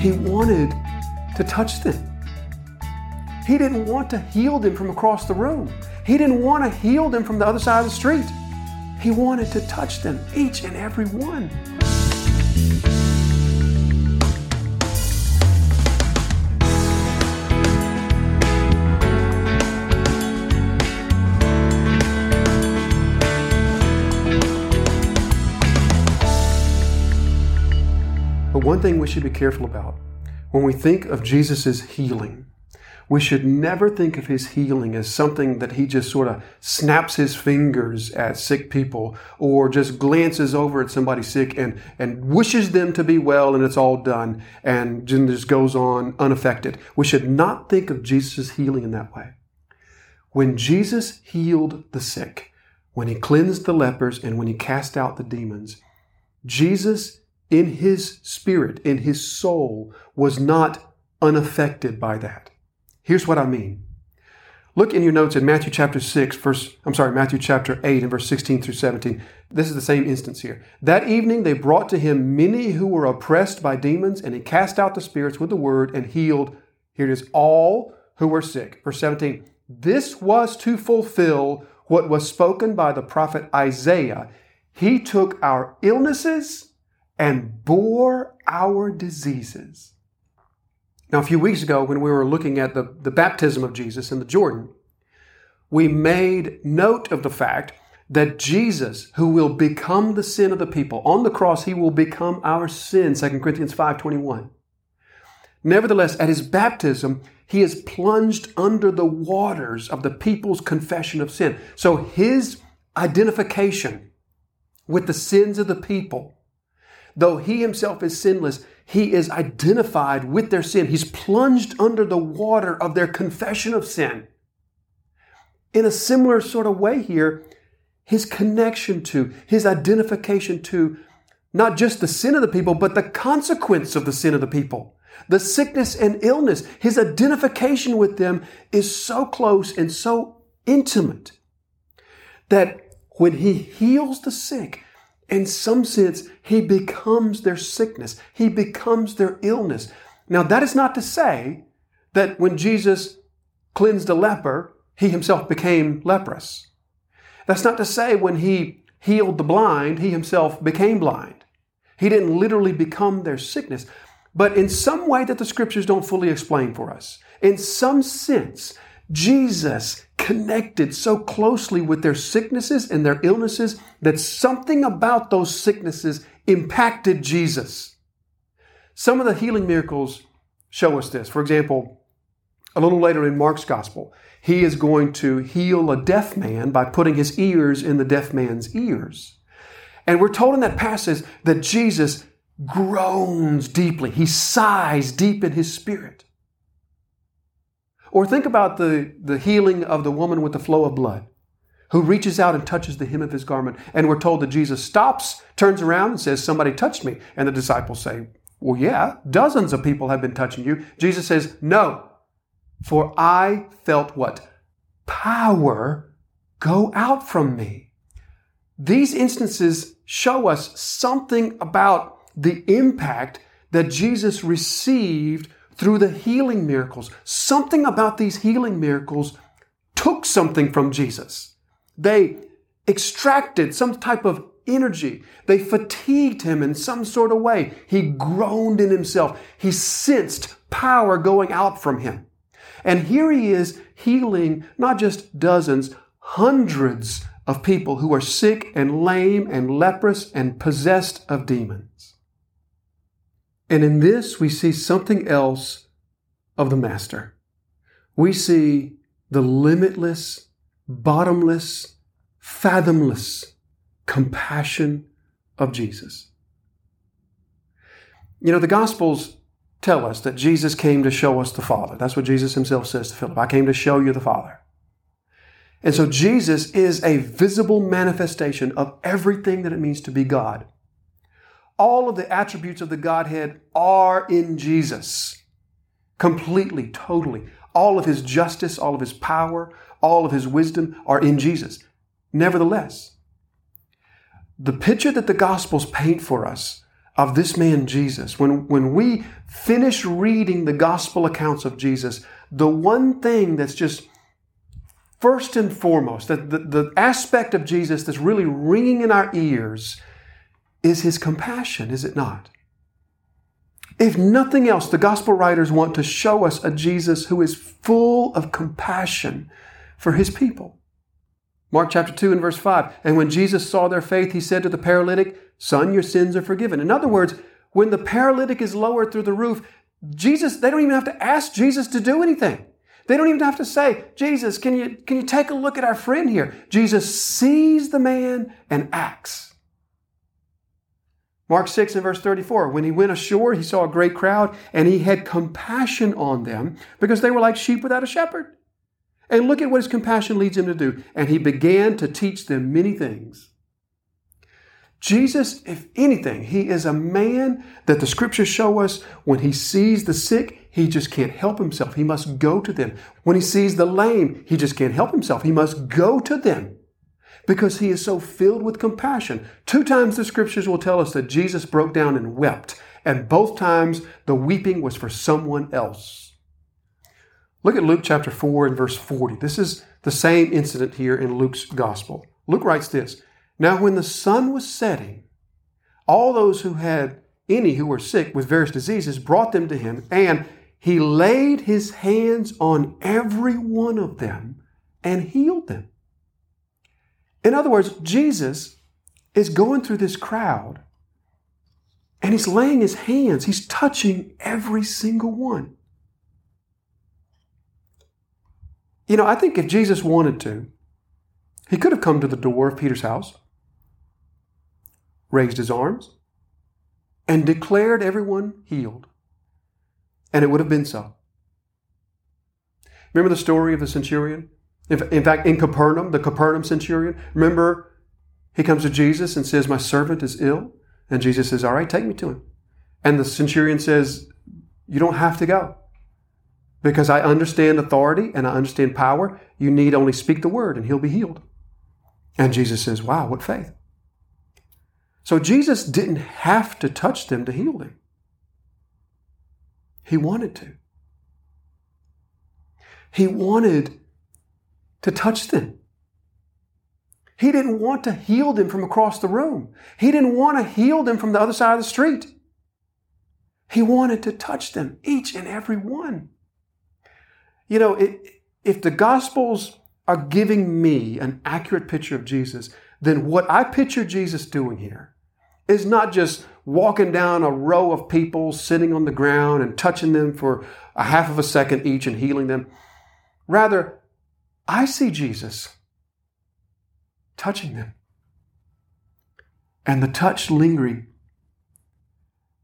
He wanted to touch them. He didn't want to heal them from across the room. He didn't want to heal them from the other side of the street. He wanted to touch them, each and every one. One thing we should be careful about when we think of Jesus' healing, we should never think of his healing as something that he just sort of snaps his fingers at sick people or just glances over at somebody sick and, and wishes them to be well and it's all done and just goes on unaffected. We should not think of Jesus' healing in that way. When Jesus healed the sick, when he cleansed the lepers, and when he cast out the demons, Jesus in his spirit, in his soul, was not unaffected by that. Here's what I mean. Look in your notes in Matthew chapter 6, verse, I'm sorry, Matthew chapter 8 and verse 16 through 17. This is the same instance here. That evening they brought to him many who were oppressed by demons, and he cast out the spirits with the word and healed, here it is, all who were sick. Verse 17. This was to fulfill what was spoken by the prophet Isaiah. He took our illnesses and bore our diseases. Now, a few weeks ago, when we were looking at the, the baptism of Jesus in the Jordan, we made note of the fact that Jesus, who will become the sin of the people, on the cross, he will become our sin, 2 Corinthians 5.21. Nevertheless, at his baptism, he is plunged under the waters of the people's confession of sin. So his identification with the sins of the people Though he himself is sinless, he is identified with their sin. He's plunged under the water of their confession of sin. In a similar sort of way here, his connection to, his identification to not just the sin of the people, but the consequence of the sin of the people. The sickness and illness, his identification with them is so close and so intimate that when he heals the sick, in some sense, he becomes their sickness. He becomes their illness. Now, that is not to say that when Jesus cleansed a leper, he himself became leprous. That's not to say when he healed the blind, he himself became blind. He didn't literally become their sickness, but in some way that the scriptures don't fully explain for us. In some sense, Jesus connected so closely with their sicknesses and their illnesses that something about those sicknesses impacted Jesus. Some of the healing miracles show us this. For example, a little later in Mark's gospel, he is going to heal a deaf man by putting his ears in the deaf man's ears. And we're told in that passage that Jesus groans deeply. He sighs deep in his spirit. Or think about the, the healing of the woman with the flow of blood who reaches out and touches the hem of his garment. And we're told that Jesus stops, turns around, and says, Somebody touched me. And the disciples say, Well, yeah, dozens of people have been touching you. Jesus says, No, for I felt what? Power go out from me. These instances show us something about the impact that Jesus received through the healing miracles. Something about these healing miracles took something from Jesus. They extracted some type of energy. They fatigued him in some sort of way. He groaned in himself. He sensed power going out from him. And here he is healing not just dozens, hundreds of people who are sick and lame and leprous and possessed of demons. And in this, we see something else of the Master. We see the limitless, bottomless, fathomless compassion of Jesus. You know, the Gospels tell us that Jesus came to show us the Father. That's what Jesus himself says to Philip. I came to show you the Father. And so Jesus is a visible manifestation of everything that it means to be God all of the attributes of the Godhead are in Jesus. Completely, totally. All of his justice, all of his power, all of his wisdom are in Jesus. Nevertheless, the picture that the Gospels paint for us of this man Jesus, when, when we finish reading the gospel accounts of Jesus, the one thing that's just first and foremost, that the, the aspect of Jesus that's really ringing in our ears is his compassion, is it not? If nothing else, the gospel writers want to show us a Jesus who is full of compassion for his people. Mark chapter 2 and verse 5. And when Jesus saw their faith, he said to the paralytic, Son, your sins are forgiven. In other words, when the paralytic is lowered through the roof, Jesus, they don't even have to ask Jesus to do anything. They don't even have to say, Jesus, can you, can you take a look at our friend here? Jesus sees the man and acts. Mark 6 and verse 34. When he went ashore, he saw a great crowd and he had compassion on them because they were like sheep without a shepherd. And look at what his compassion leads him to do. And he began to teach them many things. Jesus, if anything, he is a man that the scriptures show us when he sees the sick, he just can't help himself. He must go to them. When he sees the lame, he just can't help himself. He must go to them because he is so filled with compassion. Two times the scriptures will tell us that Jesus broke down and wept, and both times the weeping was for someone else. Look at Luke chapter 4 and verse 40. This is the same incident here in Luke's gospel. Luke writes this Now, when the sun was setting, all those who had any who were sick with various diseases brought them to him, and he laid his hands on every one of them and healed them. In other words, Jesus is going through this crowd and he's laying his hands, he's touching every single one. You know, I think if Jesus wanted to, he could have come to the door of Peter's house, raised his arms, and declared everyone healed. And it would have been so. Remember the story of the centurion? In fact, in Capernaum, the Capernaum centurion, remember he comes to Jesus and says, My servant is ill. And Jesus says, All right, take me to him. And the centurion says, You don't have to go. Because I understand authority and I understand power. You need only speak the word and he'll be healed. And Jesus says, Wow, what faith. So Jesus didn't have to touch them to heal them. He wanted to. He wanted to touch them. He didn't want to heal them from across the room. He didn't want to heal them from the other side of the street. He wanted to touch them, each and every one. You know, it, if the Gospels are giving me an accurate picture of Jesus, then what I picture Jesus doing here is not just walking down a row of people sitting on the ground and touching them for a half of a second each and healing them. Rather, I see Jesus touching them. And the touch lingering,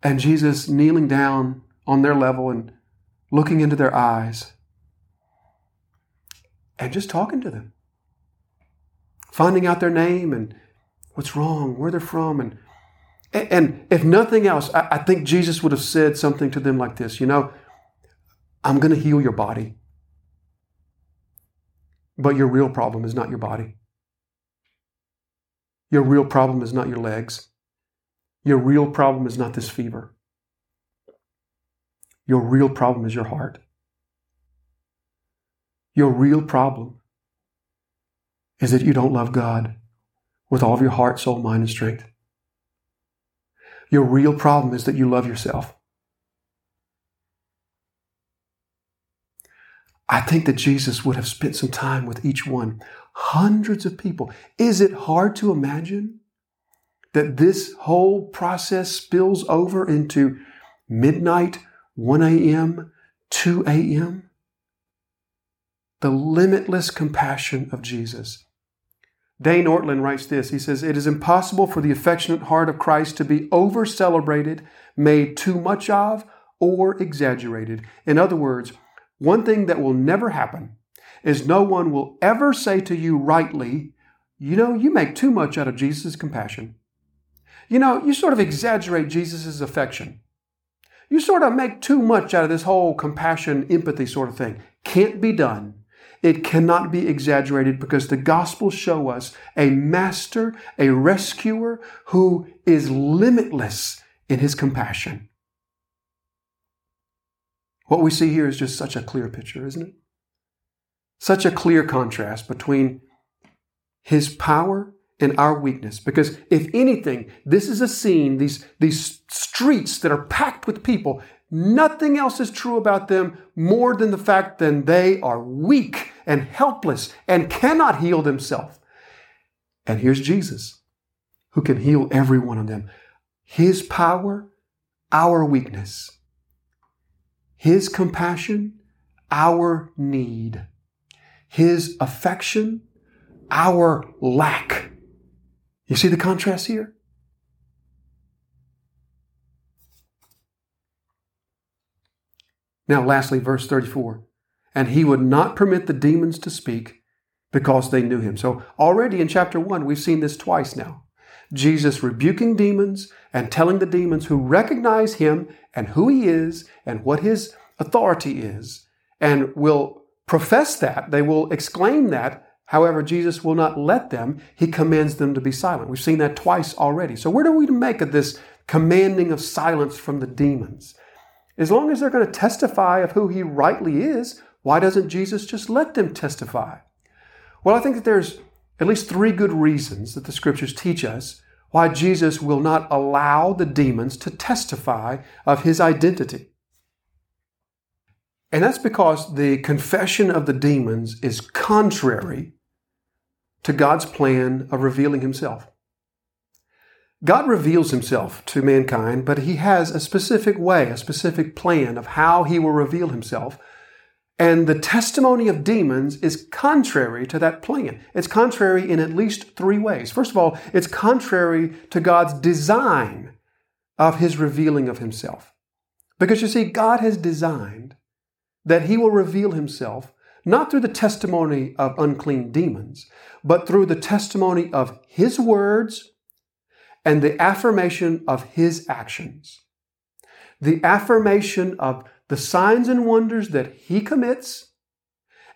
and Jesus kneeling down on their level and looking into their eyes. And just talking to them, finding out their name and what's wrong, where they're from, and and if nothing else, I think Jesus would have said something to them like this, you know, I'm going to heal your body. But your real problem is not your body. Your real problem is not your legs. Your real problem is not this fever. Your real problem is your heart. Your real problem is that you don't love God with all of your heart, soul, mind, and strength. Your real problem is that you love yourself. I think that Jesus would have spent some time with each one, hundreds of people. Is it hard to imagine that this whole process spills over into midnight, 1 a.m., 2 a.m.? the limitless compassion of Jesus. Dane Ortlund writes this. He says, It is impossible for the affectionate heart of Christ to be over celebrated, made too much of, or exaggerated. In other words, one thing that will never happen is no one will ever say to you rightly, You know, you make too much out of Jesus' compassion. You know, you sort of exaggerate Jesus' affection. You sort of make too much out of this whole compassion, empathy sort of thing. Can't be done. It cannot be exaggerated because the Gospels show us a master, a rescuer who is limitless in his compassion. What we see here is just such a clear picture, isn't it? Such a clear contrast between his power and our weakness. Because if anything, this is a scene, these, these streets that are packed with people, nothing else is true about them more than the fact that they are weak and helpless and cannot heal themselves. And here's Jesus, who can heal every one of them. His power, our weakness. His compassion, our need. His affection, our lack. You see the contrast here? Now, lastly, verse 34 and he would not permit the demons to speak because they knew him. So, already in chapter 1, we've seen this twice now. Jesus rebuking demons and telling the demons who recognize him and who he is and what his authority is and will profess that, they will exclaim that. However, Jesus will not let them. He commands them to be silent. We've seen that twice already. So, where do we make of this commanding of silence from the demons? As long as they're going to testify of who he rightly is, why doesn't Jesus just let them testify? Well, I think that there's at least three good reasons that the scriptures teach us why Jesus will not allow the demons to testify of his identity. And that's because the confession of the demons is contrary to God's plan of revealing himself. God reveals himself to mankind, but he has a specific way, a specific plan of how he will reveal himself. And the testimony of demons is contrary to that plan. It's contrary in at least three ways. First of all, it's contrary to God's design of his revealing of himself. Because you see, God has designed that he will reveal himself not through the testimony of unclean demons, but through the testimony of his words and the affirmation of his actions. The affirmation of the signs and wonders that he commits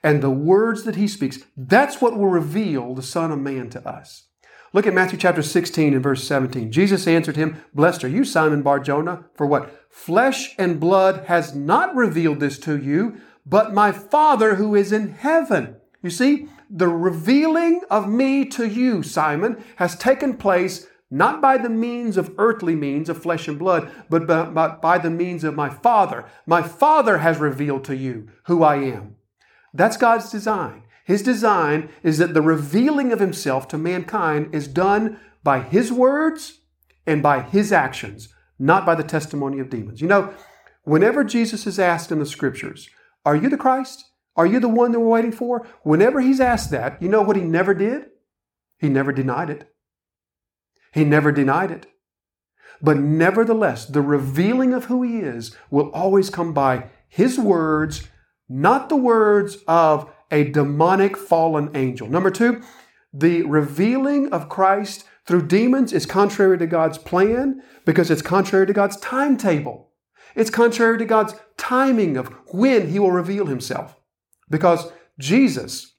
and the words that he speaks. That's what will reveal the Son of Man to us. Look at Matthew chapter 16 and verse 17. Jesus answered him, Blessed are you, Simon Bar Jonah, for what? Flesh and blood has not revealed this to you, but my Father who is in heaven. You see, the revealing of me to you, Simon, has taken place not by the means of earthly means of flesh and blood, but by, by, the means of my Father. My Father has revealed to you who I am. That's God's design. His design is that the revealing of Himself to mankind is done by His words and by His actions, not by the testimony of demons. You know, whenever Jesus is asked in the scriptures, Are you the Christ? Are you the one that we're waiting for? Whenever He's asked that, you know what He never did? He never denied it. He never denied it. But nevertheless, the revealing of who he is will always come by his words, not the words of a demonic fallen angel. Number two, the revealing of Christ through demons is contrary to God's plan because it's contrary to God's timetable. It's contrary to God's timing of when he will reveal himself. Because Jesus,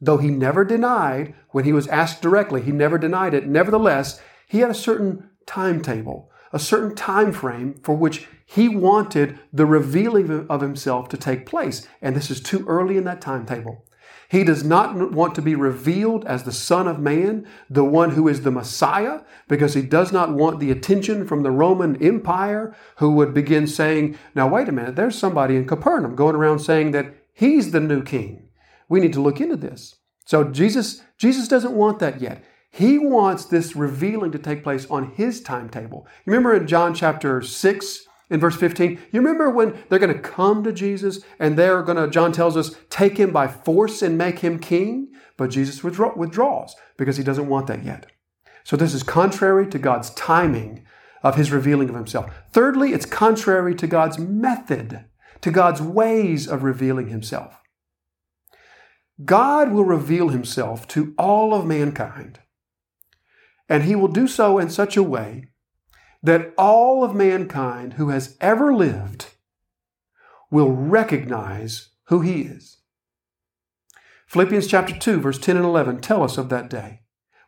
Though he never denied, when he was asked directly, he never denied it. Nevertheless, he had a certain timetable, a certain time frame for which he wanted the revealing of himself to take place. And this is too early in that timetable. He does not want to be revealed as the Son of Man, the one who is the Messiah, because he does not want the attention from the Roman Empire who would begin saying, Now, wait a minute, there's somebody in Capernaum going around saying that he's the new king. We need to look into this. So Jesus, Jesus doesn't want that yet. He wants this revealing to take place on his timetable. You remember in John chapter 6, in verse 15, you remember when they're going to come to Jesus and they're going to, John tells us, take him by force and make him king? But Jesus withdraw, withdraws because he doesn't want that yet. So this is contrary to God's timing of his revealing of himself. Thirdly, it's contrary to God's method, to God's ways of revealing himself. God will reveal himself to all of mankind. And he will do so in such a way that all of mankind who has ever lived will recognize who he is. Philippians chapter 2, verse 10 and 11 tell us of that day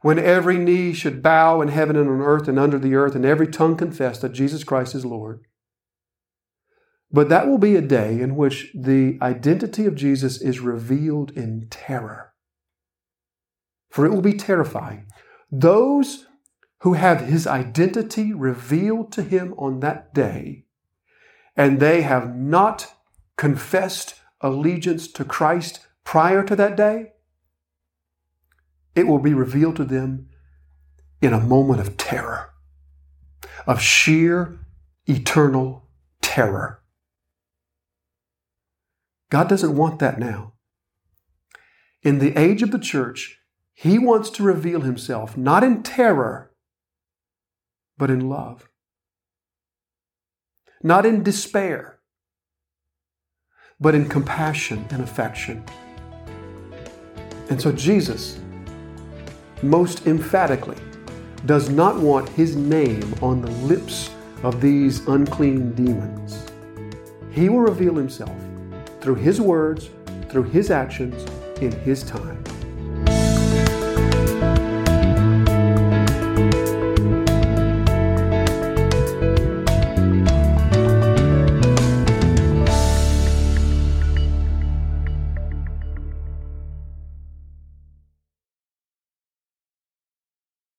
when every knee should bow in heaven and on earth and under the earth, and every tongue confess that Jesus Christ is Lord. But that will be a day in which the identity of Jesus is revealed in terror. For it will be terrifying. Those who have his identity revealed to him on that day, and they have not confessed allegiance to Christ prior to that day, it will be revealed to them in a moment of terror, of sheer eternal terror. God doesn't want that now. In the age of the church, He wants to reveal Himself not in terror, but in love, not in despair, but in compassion and affection. And so Jesus, most emphatically, does not want his name on the lips of these unclean demons. He will reveal himself through his words, through his actions, in his time.